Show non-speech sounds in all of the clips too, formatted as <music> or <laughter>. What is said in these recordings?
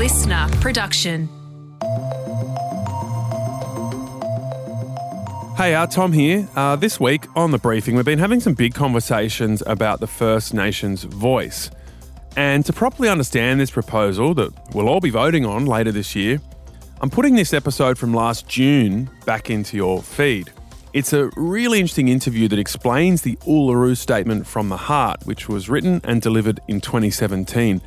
listener production. Hey, uh, Tom here. Uh, this week on the briefing, we've been having some big conversations about the First Nations voice. And to properly understand this proposal that we'll all be voting on later this year, I'm putting this episode from last June back into your feed. It's a really interesting interview that explains the Uluru Statement from the Heart, which was written and delivered in 2017,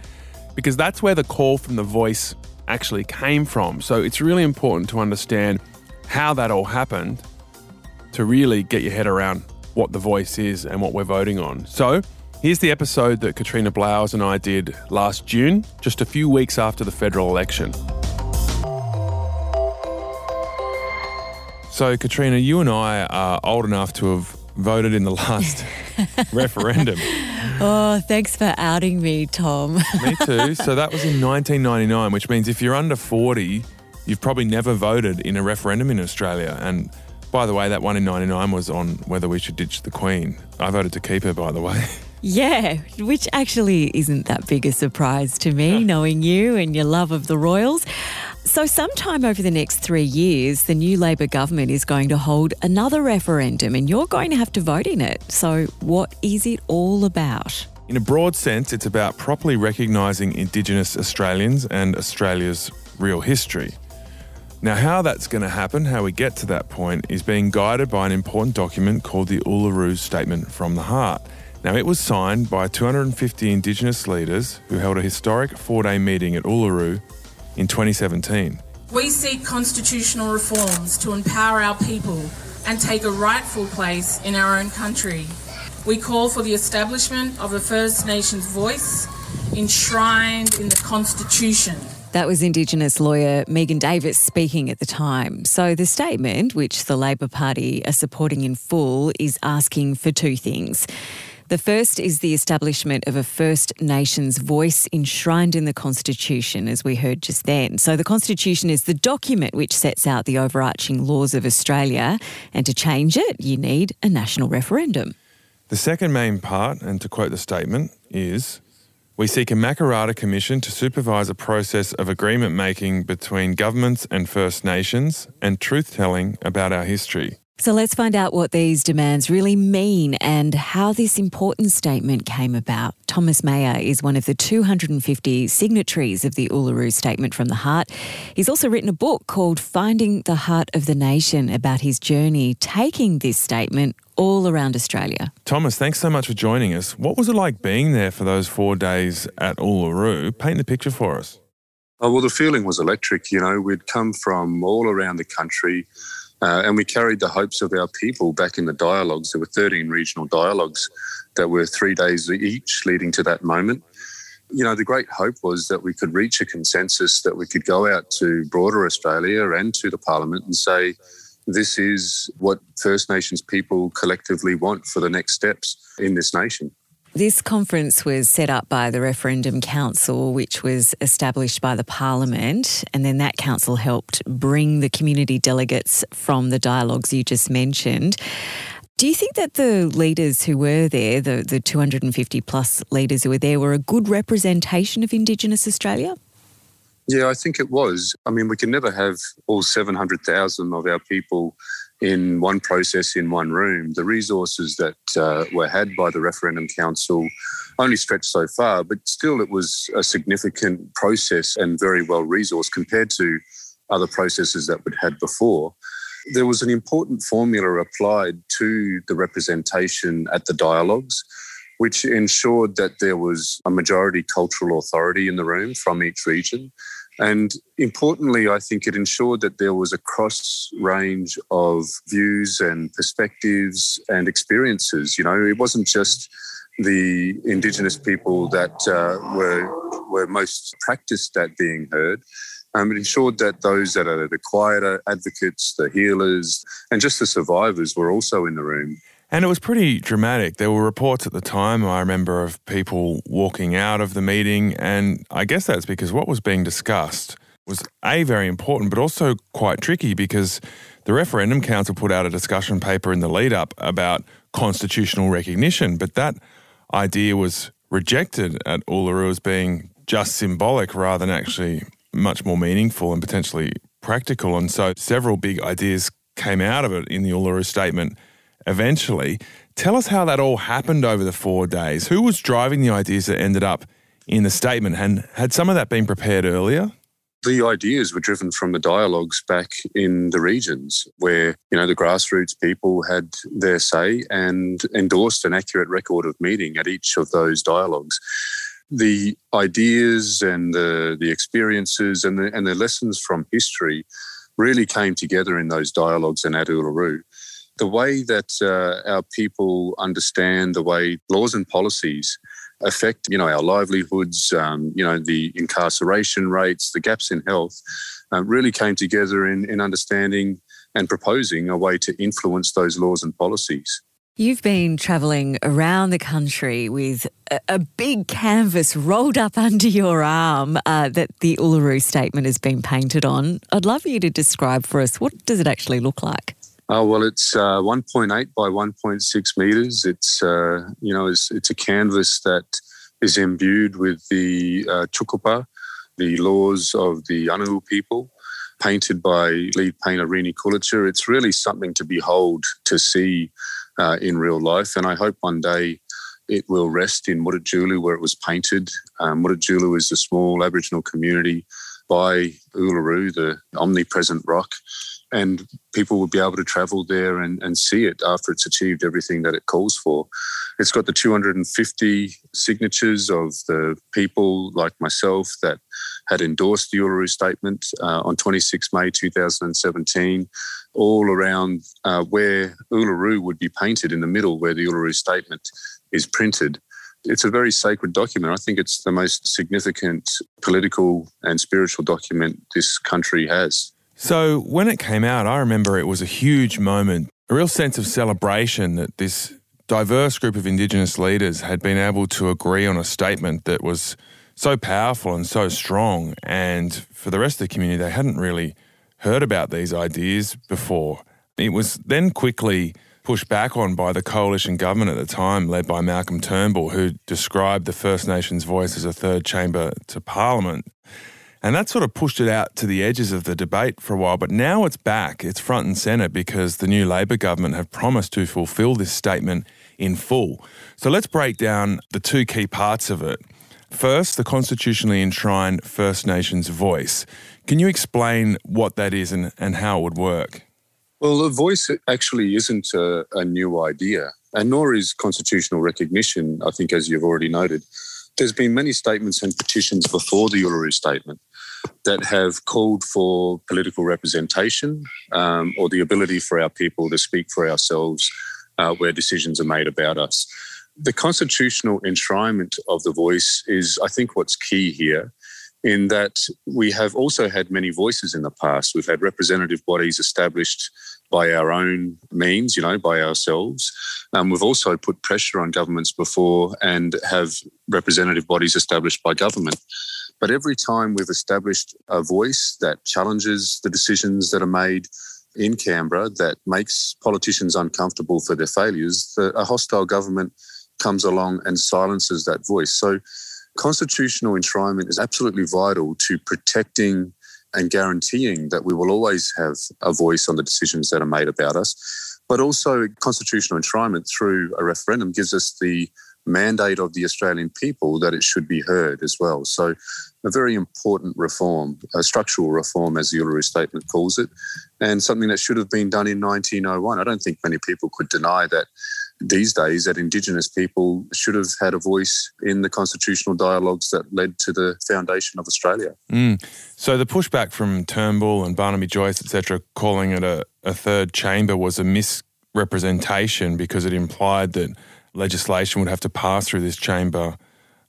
because that's where the call from the voice actually came from. So it's really important to understand how that all happened to really get your head around what the voice is and what we're voting on. So here's the episode that Katrina Blowers and I did last June, just a few weeks after the federal election. So, Katrina, you and I are old enough to have voted in the last <laughs> referendum. Oh, thanks for outing me, Tom. Me too. <laughs> So, that was in 1999, which means if you're under 40, you've probably never voted in a referendum in Australia. And by the way, that one in 99 was on whether we should ditch the Queen. I voted to keep her, by the way. <laughs> Yeah, which actually isn't that big a surprise to me, knowing you and your love of the Royals. So, sometime over the next three years, the new Labor government is going to hold another referendum and you're going to have to vote in it. So, what is it all about? In a broad sense, it's about properly recognising Indigenous Australians and Australia's real history. Now, how that's going to happen, how we get to that point, is being guided by an important document called the Uluru Statement from the Heart. Now, it was signed by 250 Indigenous leaders who held a historic four day meeting at Uluru in 2017. We seek constitutional reforms to empower our people and take a rightful place in our own country. We call for the establishment of a First Nations voice enshrined in the Constitution. That was Indigenous lawyer Megan Davis speaking at the time. So, the statement, which the Labor Party are supporting in full, is asking for two things. The first is the establishment of a First Nations voice enshrined in the Constitution, as we heard just then. So, the Constitution is the document which sets out the overarching laws of Australia, and to change it, you need a national referendum. The second main part, and to quote the statement, is we seek a Makarrata Commission to supervise a process of agreement making between governments and First Nations and truth telling about our history. So let's find out what these demands really mean and how this important statement came about. Thomas Mayor is one of the 250 signatories of the Uluru Statement from the Heart. He's also written a book called Finding the Heart of the Nation about his journey taking this statement all around Australia. Thomas, thanks so much for joining us. What was it like being there for those four days at Uluru? Paint the picture for us. Oh, well, the feeling was electric. You know, we'd come from all around the country uh, and we carried the hopes of our people back in the dialogues. There were 13 regional dialogues that were three days each leading to that moment. You know, the great hope was that we could reach a consensus that we could go out to broader Australia and to the Parliament and say, this is what First Nations people collectively want for the next steps in this nation. This conference was set up by the Referendum Council, which was established by the Parliament, and then that council helped bring the community delegates from the dialogues you just mentioned. Do you think that the leaders who were there, the, the 250 plus leaders who were there, were a good representation of Indigenous Australia? Yeah, I think it was. I mean, we can never have all 700,000 of our people in one process in one room. The resources that uh, were had by the Referendum Council only stretched so far, but still it was a significant process and very well resourced compared to other processes that we'd had before. There was an important formula applied to the representation at the dialogues, which ensured that there was a majority cultural authority in the room from each region and importantly, I think it ensured that there was a cross range of views and perspectives and experiences. You know, it wasn't just the Indigenous people that uh, were were most practiced at being heard. Um, it ensured that those that are the quieter advocates, the healers, and just the survivors were also in the room. And it was pretty dramatic. There were reports at the time, I remember, of people walking out of the meeting. And I guess that's because what was being discussed was A, very important, but also quite tricky because the Referendum Council put out a discussion paper in the lead up about constitutional recognition. But that idea was rejected at Uluru as being just symbolic rather than actually much more meaningful and potentially practical. And so several big ideas came out of it in the Uluru Statement eventually. Tell us how that all happened over the four days. Who was driving the ideas that ended up in the statement? And had some of that been prepared earlier? The ideas were driven from the dialogues back in the regions where, you know, the grassroots people had their say and endorsed an accurate record of meeting at each of those dialogues. The ideas and the, the experiences and the, and the lessons from history really came together in those dialogues and at Uluru. The way that uh, our people understand the way laws and policies affect, you know, our livelihoods, um, you know, the incarceration rates, the gaps in health, uh, really came together in, in understanding and proposing a way to influence those laws and policies. You've been travelling around the country with a, a, big canvas rolled up <laughs> under your arm uh, that the Uluru Statement has been painted on. I'd love you to describe for us what does it actually look like? Oh well, it's uh, 1.8 by 1.6 meters. It's uh, you know it's, it's, a canvas that is imbued with the uh, Tjukurpa, the laws of the Ngunnawal people, painted by lead painter Rene Kulitja. It's really something to behold, to see uh, in real life. And I hope one day it will rest in Mutitjulu where it was painted. Um, Mutitjulu is a small Aboriginal community by Uluru, the omnipresent rock. And people will be able to travel there and, and see it after it's achieved everything that it calls for. It's got the 250 signatures of the people like myself that had endorsed the Uluru Statement uh, on 26 May 2017 all around uh, where Uluru would be painted in the middle, where the Uluru Statement is printed. It's a very sacred document. I think it's the most significant political and spiritual document this country has. So, when it came out, I remember it was a huge moment, a real sense of celebration that this diverse group of Indigenous leaders had been able to agree on a statement that was so powerful and so strong. And for the rest of the community, they hadn't really heard about these ideas before. It was then quickly pushed back on by the coalition government at the time, led by Malcolm Turnbull, who described the First Nations voice as a third chamber to Parliament. And that sort of pushed it out to the edges of the debate for a while. But now it's back. It's front and centre because the new Labor government have promised to fulfil this statement in full. So let's break down the two key parts of it. First, the constitutionally enshrined First Nations voice. Can you explain what that is and, and how it would work? Well, the voice actually isn't a, a new idea, and nor is constitutional recognition, I think, as you've already noted. There's been many statements and petitions before the Uluru Statement that have called for political representation um, or the ability for our people to speak for ourselves uh, where decisions are made about us. The constitutional enshrinement of the voice is, I think, what's key here in that we have also had many voices in the past. We've had representative bodies established by our own means, you know, by ourselves. Um, we've also put pressure on governments before and have representative bodies established by government. But every time we've established a voice that challenges the decisions that are made in Canberra, that makes politicians uncomfortable for their failures, the, a hostile government comes along and silences that voice. So constitutional enshrinement is absolutely vital to protecting and guaranteeing that we will always have a voice on the decisions that are made about us. But also, constitutional enshrinement through a referendum gives us the mandate of the Australian people that it should be heard as well. So, a very important reform, a structural reform, as the Uluru Statement calls it, and something that should have been done in 1901. I don't think many people could deny that these days that Indigenous people should have had a voice in the constitutional dialogues that led to the foundation of Australia. Mm. So the pushback from Turnbull and Barnaby Joyce, etc., calling it a, a third chamber was a misrepresentation because it implied that legislation would have to pass through this chamber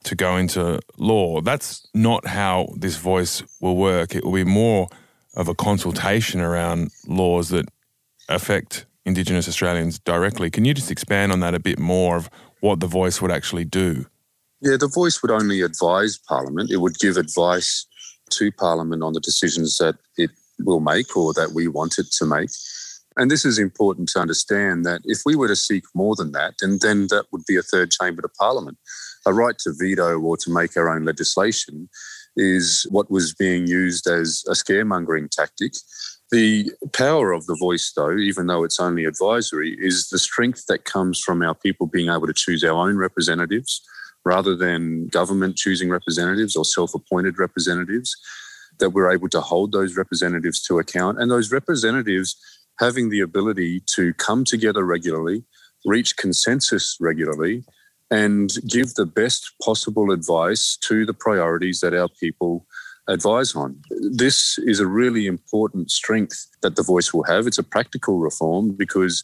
to go into law. That's not how this voice will work. It will be more of a consultation around laws that affect Indigenous Australians directly. Can you just expand on that a bit more of what the voice would actually do? Yeah, the voice would only advise Parliament. It would give advice to Parliament on the decisions that it will make or that we want it to make. And this is important to understand that if we were to seek more than that, and then that would be a third chamber to Parliament, a right to veto or to make our own legislation is what was being used as a scaremongering tactic. The power of the voice, though, even though it's only advisory, is the strength that comes from our people being able to choose our own representatives rather than government choosing representatives or self appointed representatives, that we're able to hold those representatives to account and those representatives having the ability to come together regularly, reach consensus regularly, and give the best possible advice to the priorities that our people advise on. This is a really important strength that the voice will have. It's a practical reform because,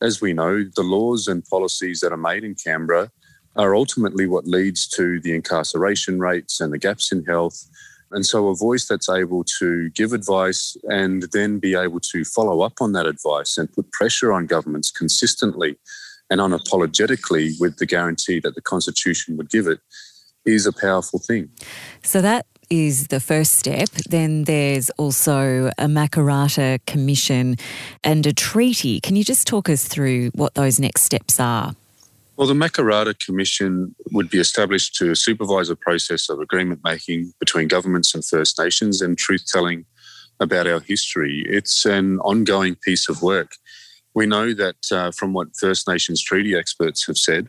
as we know, the laws and policies that are made in Canberra are ultimately what leads to the incarceration rates and the gaps in health. And so, a voice that's able to give advice and then be able to follow up on that advice and put pressure on governments consistently and unapologetically with the guarantee that the Constitution would give it is a powerful thing. So, that is the first step. Then there's also a Makarrata Commission and a treaty. Can you just talk us through what those next steps are? Well, the Makarrata Commission would be established to supervise a process of agreement making between governments and First Nations and truth telling about our history. It's an ongoing piece of work. We know that uh, from what First Nations treaty experts have said,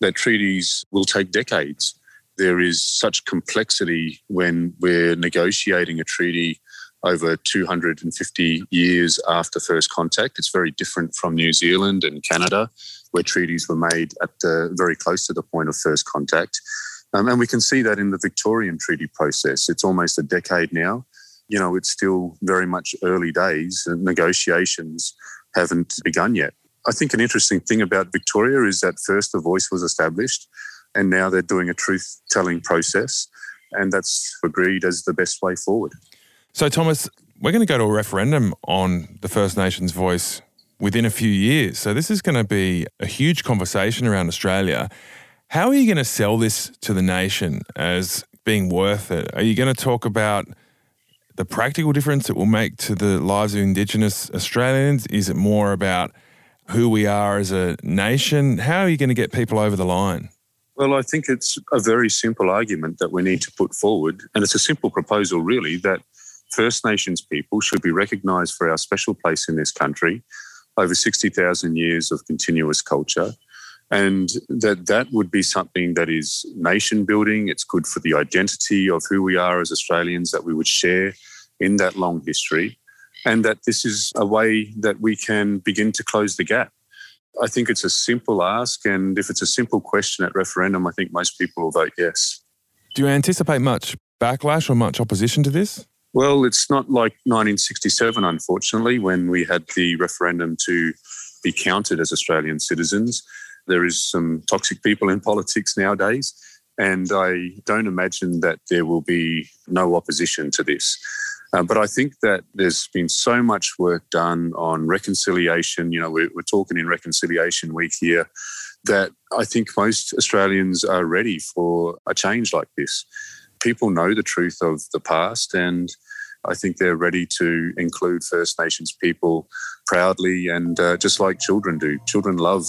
that treaties will take decades. There is such complexity when we're negotiating a treaty over 250 years after first contact. It's very different from New Zealand and Canada, where treaties were made at the very close to the point of first contact. Um, and we can see that in the Victorian treaty process. It's almost a decade now. You know, it's still very much early days, and negotiations haven't begun yet. I think an interesting thing about Victoria is that first the voice was established, and now they're doing a truth telling process, and that's agreed as the best way forward. So, Thomas, we're going to go to a referendum on the First Nations voice within a few years. So, this is going to be a huge conversation around Australia. How are you going to sell this to the nation as being worth it? Are you going to talk about the practical difference it will make to the lives of Indigenous Australians? Is it more about who we are as a nation? How are you going to get people over the line? Well, I think it's a very simple argument that we need to put forward. And it's a simple proposal, really, that First Nations people should be recognised for our special place in this country, over 60,000 years of continuous culture, and that that would be something that is nation building. It's good for the identity of who we are as Australians that we would share in that long history, and that this is a way that we can begin to close the gap. I think it's a simple ask, and if it's a simple question at referendum, I think most people will vote yes. Do you anticipate much backlash or much opposition to this? Well, it's not like 1967, unfortunately, when we had the referendum to be counted as Australian citizens. There is some toxic people in politics nowadays, and I don't imagine that there will be no opposition to this. Uh, but I think that there's been so much work done on reconciliation. You know, we're, we're talking in Reconciliation Week here that I think most Australians are ready for a change like this people know the truth of the past and I think they're ready to include First Nations people proudly and uh, just like children do. Children love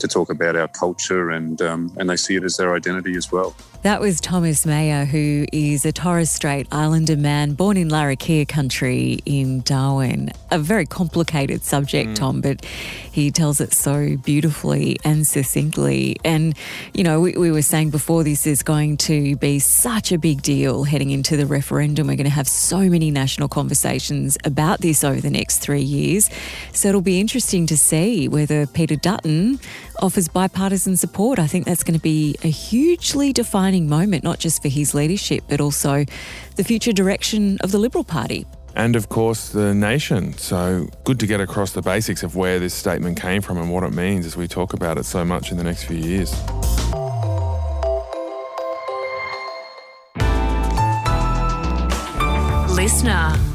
to talk about our culture and um, and they see it as their identity as well. That was Thomas Mayor, who is a Torres Strait Islander man born in Larrakia country in Darwin. A very complicated subject, mm. Tom, but he tells it so beautifully and succinctly. And, you know, we, we were saying before this is going to be such a big deal heading into the referendum. We're going to have so many national conversations about this over the next three years. So it'll be interesting to see whether Peter Dutton offers bipartisan support. I think that's going to be a hugely defining moment, not just for his leadership, but also the future direction of the Liberal Party. And of course, the nation. So good to get across the basics of where this statement came from and what it means as we talk about it so much in the next few years. Listener.